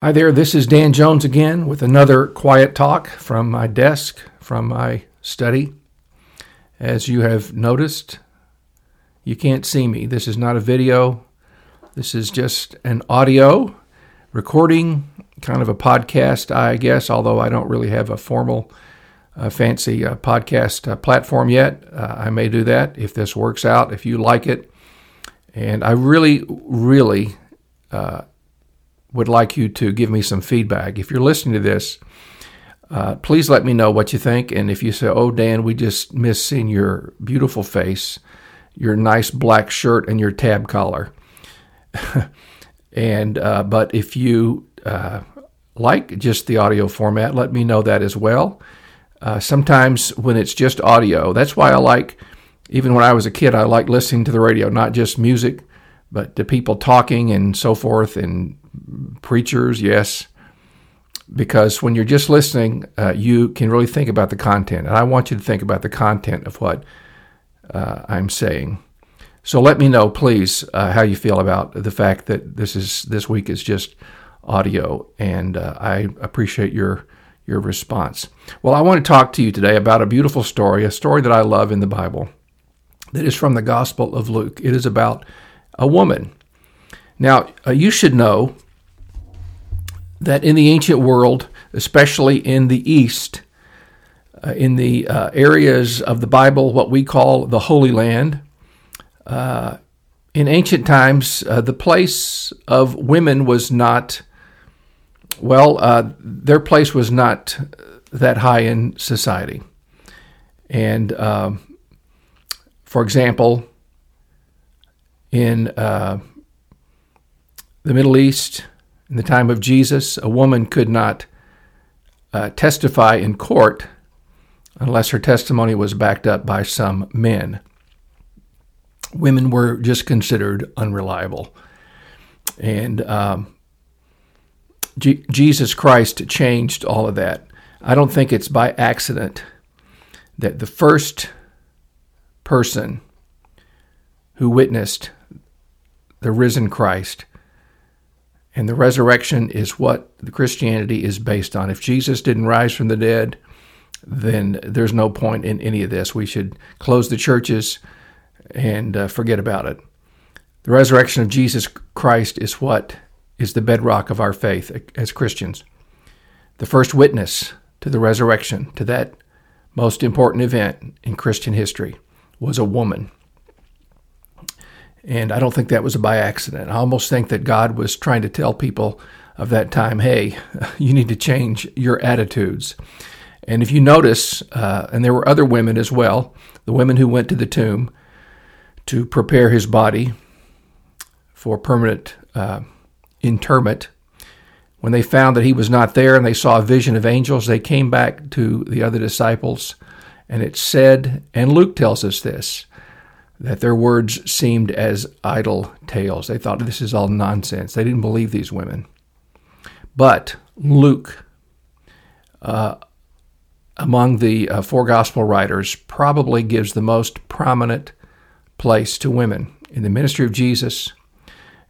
Hi there, this is Dan Jones again with another quiet talk from my desk, from my study. As you have noticed, you can't see me. This is not a video, this is just an audio recording, kind of a podcast, I guess, although I don't really have a formal, uh, fancy uh, podcast uh, platform yet. Uh, I may do that if this works out, if you like it. And I really, really uh, would like you to give me some feedback. If you're listening to this, uh, please let me know what you think. And if you say, "Oh, Dan, we just miss seeing your beautiful face, your nice black shirt, and your tab collar," and uh, but if you uh, like just the audio format, let me know that as well. Uh, sometimes when it's just audio, that's why I like. Even when I was a kid, I liked listening to the radio, not just music, but to people talking and so forth, and preachers, yes, because when you're just listening, uh, you can really think about the content. And I want you to think about the content of what uh, I'm saying. So let me know, please, uh, how you feel about the fact that this is this week is just audio, and uh, I appreciate your your response. Well, I want to talk to you today about a beautiful story, a story that I love in the Bible, that is from the Gospel of Luke. It is about a woman. Now, uh, you should know that in the ancient world, especially in the East, uh, in the uh, areas of the Bible, what we call the Holy Land, uh, in ancient times, uh, the place of women was not, well, uh, their place was not that high in society. And um, for example, in uh, the Middle East, in the time of Jesus, a woman could not uh, testify in court unless her testimony was backed up by some men. Women were just considered unreliable. And um, G- Jesus Christ changed all of that. I don't think it's by accident that the first person who witnessed the risen Christ and the resurrection is what Christianity is based on. If Jesus didn't rise from the dead, then there's no point in any of this. We should close the churches and uh, forget about it. The resurrection of Jesus Christ is what is the bedrock of our faith as Christians. The first witness to the resurrection, to that most important event in Christian history, was a woman. And I don't think that was a by accident. I almost think that God was trying to tell people of that time, hey, you need to change your attitudes. And if you notice, uh, and there were other women as well, the women who went to the tomb to prepare his body for permanent uh, interment, when they found that he was not there and they saw a vision of angels, they came back to the other disciples. And it said, and Luke tells us this, that their words seemed as idle tales. They thought this is all nonsense. They didn't believe these women. But Luke, uh, among the uh, four gospel writers, probably gives the most prominent place to women in the ministry of Jesus.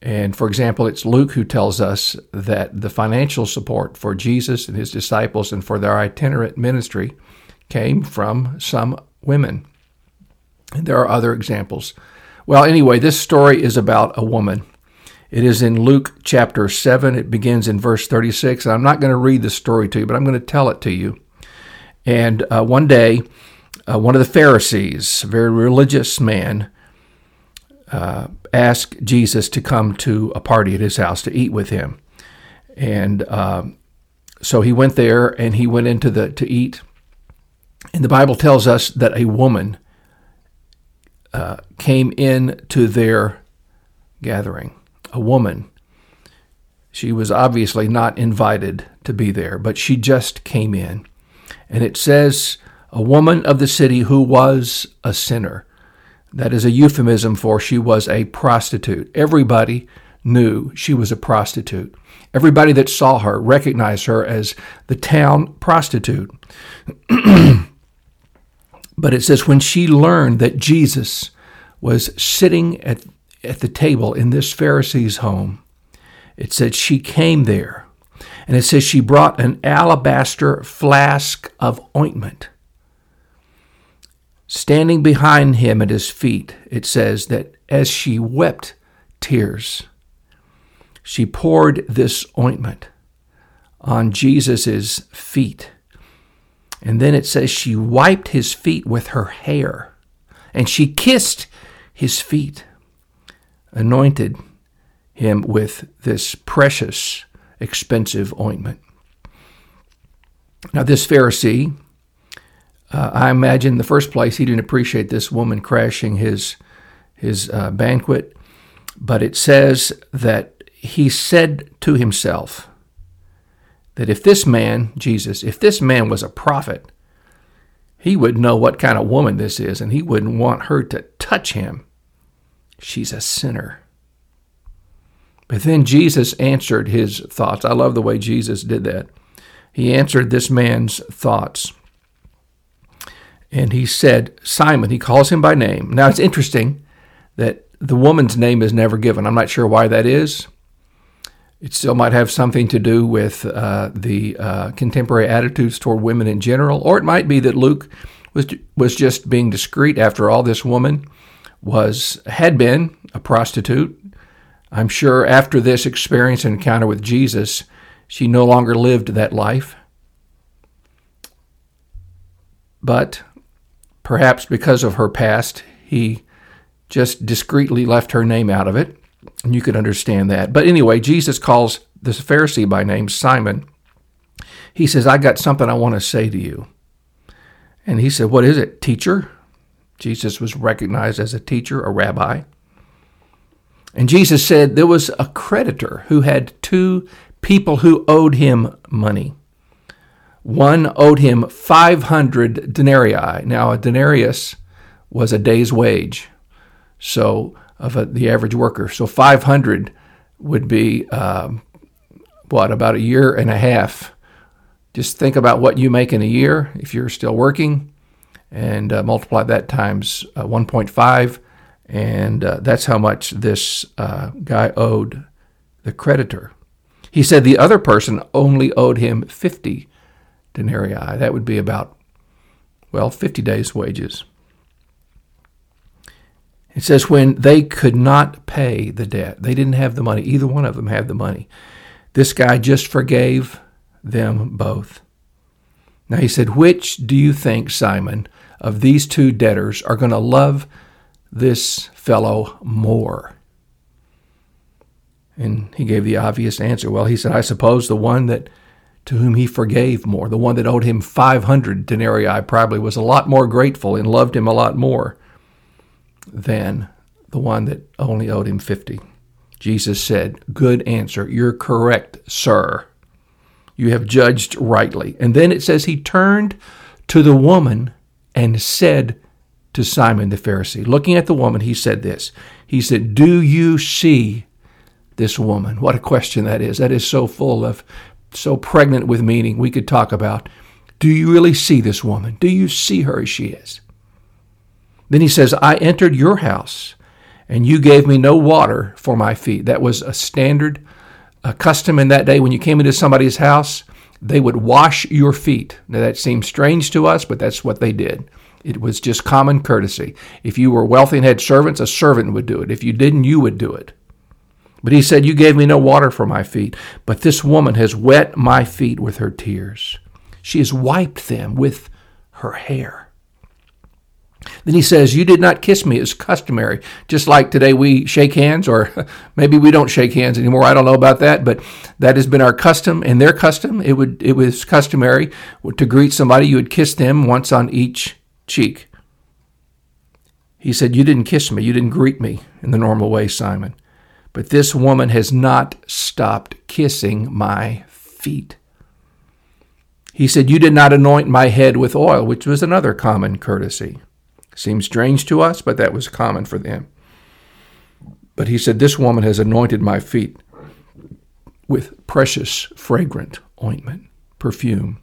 And for example, it's Luke who tells us that the financial support for Jesus and his disciples and for their itinerant ministry came from some women. There are other examples. Well, anyway, this story is about a woman. It is in Luke chapter 7. It begins in verse 36. And I'm not going to read the story to you, but I'm going to tell it to you. And uh, one day, uh, one of the Pharisees, a very religious man, uh, asked Jesus to come to a party at his house to eat with him. And um, so he went there and he went into the to eat. And the Bible tells us that a woman uh, came in to their gathering, a woman. She was obviously not invited to be there, but she just came in. And it says, a woman of the city who was a sinner. That is a euphemism for she was a prostitute. Everybody knew she was a prostitute. Everybody that saw her recognized her as the town prostitute. But it says, when she learned that Jesus was sitting at, at the table in this Pharisee's home, it said she came there And it says she brought an alabaster flask of ointment. Standing behind him at his feet, it says that as she wept tears, she poured this ointment on Jesus' feet. And then it says she wiped his feet with her hair and she kissed his feet, anointed him with this precious, expensive ointment. Now, this Pharisee, uh, I imagine in the first place he didn't appreciate this woman crashing his his uh, banquet, but it says that he said to himself that if this man, Jesus, if this man was a prophet, he would know what kind of woman this is, and he wouldn't want her to touch him. She's a sinner. But then Jesus answered his thoughts. I love the way Jesus did that. He answered this man's thoughts. And he said, Simon, he calls him by name. Now it's interesting that the woman's name is never given. I'm not sure why that is. It still might have something to do with uh, the uh, contemporary attitudes toward women in general, or it might be that Luke was was just being discreet. After all, this woman was had been a prostitute. I'm sure after this experience and encounter with Jesus, she no longer lived that life. But perhaps because of her past, he just discreetly left her name out of it. And you could understand that. But anyway, Jesus calls this Pharisee by name Simon. He says, I got something I want to say to you. And he said, What is it, teacher? Jesus was recognized as a teacher, a rabbi. And Jesus said there was a creditor who had two people who owed him money. One owed him 500 denarii. Now, a denarius was a day's wage. So of a, the average worker. So 500 would be um, what about a year and a half. Just think about what you make in a year if you're still working, and uh, multiply that times uh, 1.5, and uh, that's how much this uh, guy owed the creditor. He said the other person only owed him 50 denarii. That would be about, well, 50 days' wages. It says, when they could not pay the debt, they didn't have the money. Either one of them had the money. This guy just forgave them both. Now he said, Which do you think, Simon, of these two debtors are going to love this fellow more? And he gave the obvious answer. Well, he said, I suppose the one that to whom he forgave more, the one that owed him 500 denarii, probably was a lot more grateful and loved him a lot more than the one that only owed him 50. Jesus said, Good answer. You're correct, sir. You have judged rightly. And then it says he turned to the woman and said to Simon the Pharisee, looking at the woman, he said this. He said, Do you see this woman? What a question that is. That is so full of, so pregnant with meaning. We could talk about, do you really see this woman? Do you see her as she is? Then he says, I entered your house, and you gave me no water for my feet. That was a standard a custom in that day when you came into somebody's house, they would wash your feet. Now, that seems strange to us, but that's what they did. It was just common courtesy. If you were wealthy and had servants, a servant would do it. If you didn't, you would do it. But he said, You gave me no water for my feet, but this woman has wet my feet with her tears. She has wiped them with her hair. Then he says, You did not kiss me as customary. Just like today we shake hands, or maybe we don't shake hands anymore. I don't know about that, but that has been our custom. And their custom, it, would, it was customary to greet somebody, you would kiss them once on each cheek. He said, You didn't kiss me. You didn't greet me in the normal way, Simon. But this woman has not stopped kissing my feet. He said, You did not anoint my head with oil, which was another common courtesy. Seems strange to us, but that was common for them. But he said, This woman has anointed my feet with precious, fragrant ointment, perfume.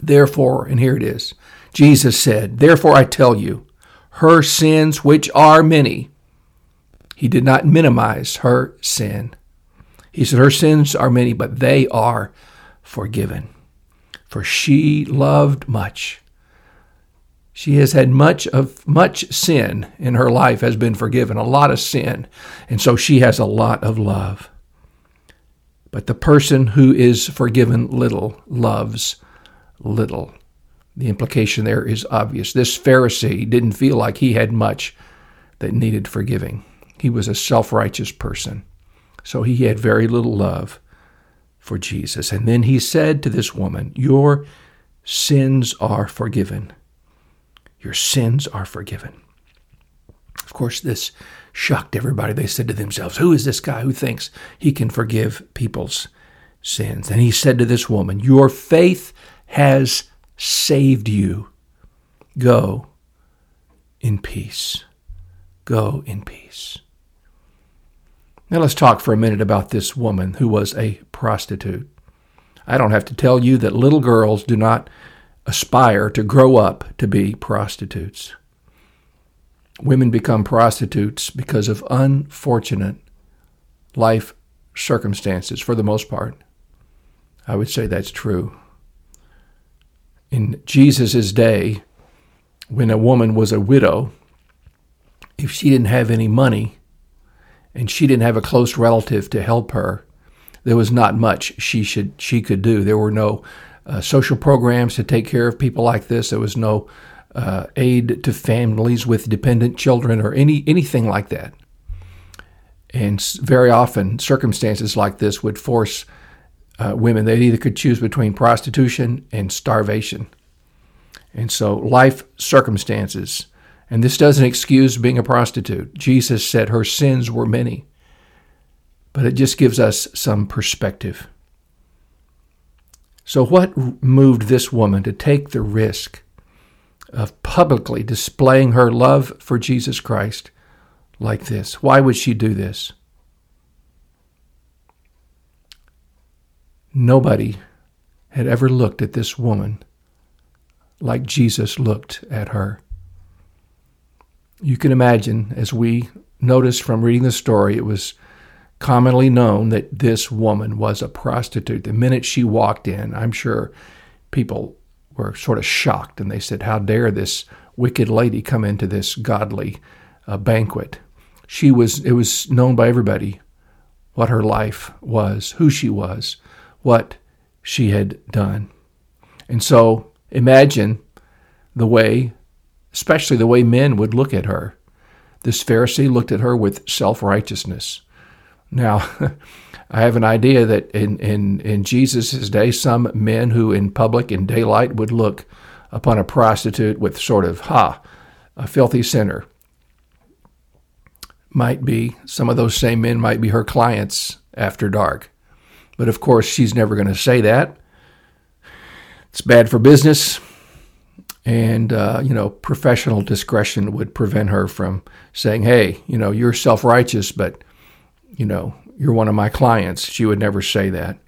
Therefore, and here it is Jesus said, Therefore I tell you, her sins, which are many, he did not minimize her sin. He said, Her sins are many, but they are forgiven. For she loved much. She has had much of much sin in her life has been forgiven, a lot of sin, and so she has a lot of love. But the person who is forgiven little loves little. The implication there is obvious. This Pharisee didn't feel like he had much that needed forgiving. He was a self righteous person. So he had very little love for Jesus. And then he said to this woman, Your sins are forgiven. Your sins are forgiven. Of course, this shocked everybody. They said to themselves, Who is this guy who thinks he can forgive people's sins? And he said to this woman, Your faith has saved you. Go in peace. Go in peace. Now let's talk for a minute about this woman who was a prostitute. I don't have to tell you that little girls do not aspire to grow up to be prostitutes. Women become prostitutes because of unfortunate life circumstances, for the most part. I would say that's true. In Jesus' day, when a woman was a widow, if she didn't have any money, and she didn't have a close relative to help her, there was not much she should she could do. There were no uh, social programs to take care of people like this. There was no uh, aid to families with dependent children or any anything like that. And very often, circumstances like this would force uh, women. They either could choose between prostitution and starvation. And so, life circumstances and this doesn't excuse being a prostitute. Jesus said her sins were many, but it just gives us some perspective. So, what moved this woman to take the risk of publicly displaying her love for Jesus Christ like this? Why would she do this? Nobody had ever looked at this woman like Jesus looked at her. You can imagine, as we noticed from reading the story, it was commonly known that this woman was a prostitute. The minute she walked in, I'm sure people were sort of shocked and they said, How dare this wicked lady come into this godly uh, banquet? She was, it was known by everybody what her life was, who she was, what she had done. And so imagine the way especially the way men would look at her. This Pharisee looked at her with self righteousness. Now, I have an idea that in, in, in Jesus' day, some men who in public, in daylight, would look upon a prostitute with sort of, ha, a filthy sinner. Might be, some of those same men might be her clients after dark. But of course, she's never going to say that. It's bad for business and uh, you know professional discretion would prevent her from saying hey you know you're self-righteous but you know you're one of my clients she would never say that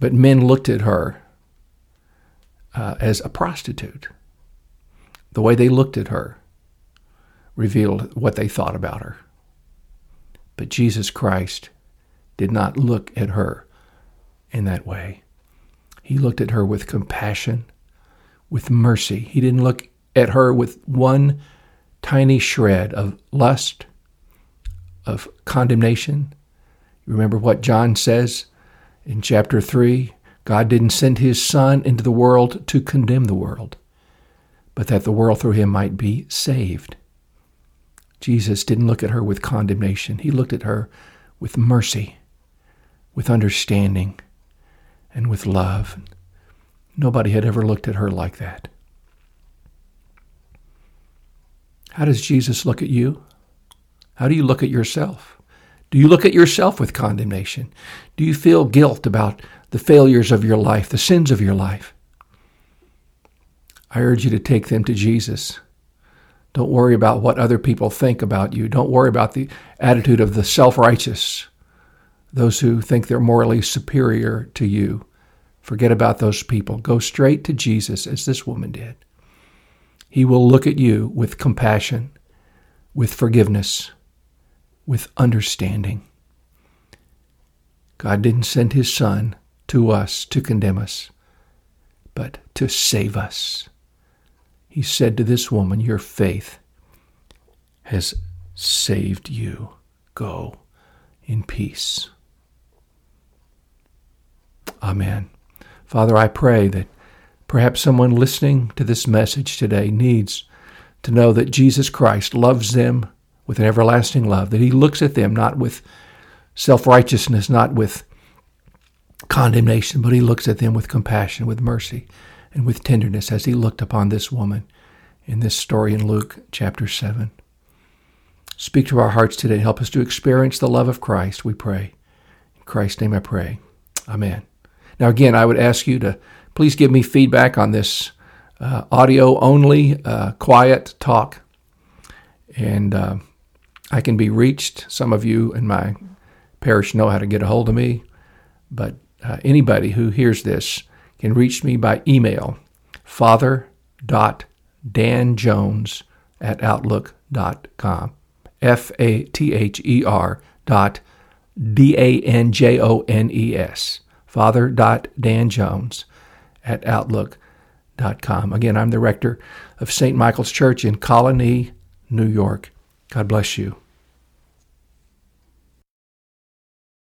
but men looked at her uh, as a prostitute the way they looked at her revealed what they thought about her but jesus christ did not look at her in that way he looked at her with compassion with mercy. He didn't look at her with one tiny shred of lust, of condemnation. Remember what John says in chapter 3? God didn't send his Son into the world to condemn the world, but that the world through him might be saved. Jesus didn't look at her with condemnation. He looked at her with mercy, with understanding, and with love. Nobody had ever looked at her like that. How does Jesus look at you? How do you look at yourself? Do you look at yourself with condemnation? Do you feel guilt about the failures of your life, the sins of your life? I urge you to take them to Jesus. Don't worry about what other people think about you. Don't worry about the attitude of the self righteous, those who think they're morally superior to you. Forget about those people. Go straight to Jesus as this woman did. He will look at you with compassion, with forgiveness, with understanding. God didn't send his son to us to condemn us, but to save us. He said to this woman, Your faith has saved you. Go in peace. Amen. Father, I pray that perhaps someone listening to this message today needs to know that Jesus Christ loves them with an everlasting love, that he looks at them not with self righteousness, not with condemnation, but he looks at them with compassion, with mercy, and with tenderness as he looked upon this woman in this story in Luke chapter 7. Speak to our hearts today. Help us to experience the love of Christ, we pray. In Christ's name I pray. Amen. Now, again, I would ask you to please give me feedback on this uh, audio only, uh, quiet talk. And uh, I can be reached. Some of you in my parish know how to get a hold of me, but uh, anybody who hears this can reach me by email father.danjones at outlook.com. F A T H E R dot D A N J O N E S. Father.danjones at outlook.com. Again, I'm the rector of St. Michael's Church in Colonie, New York. God bless you.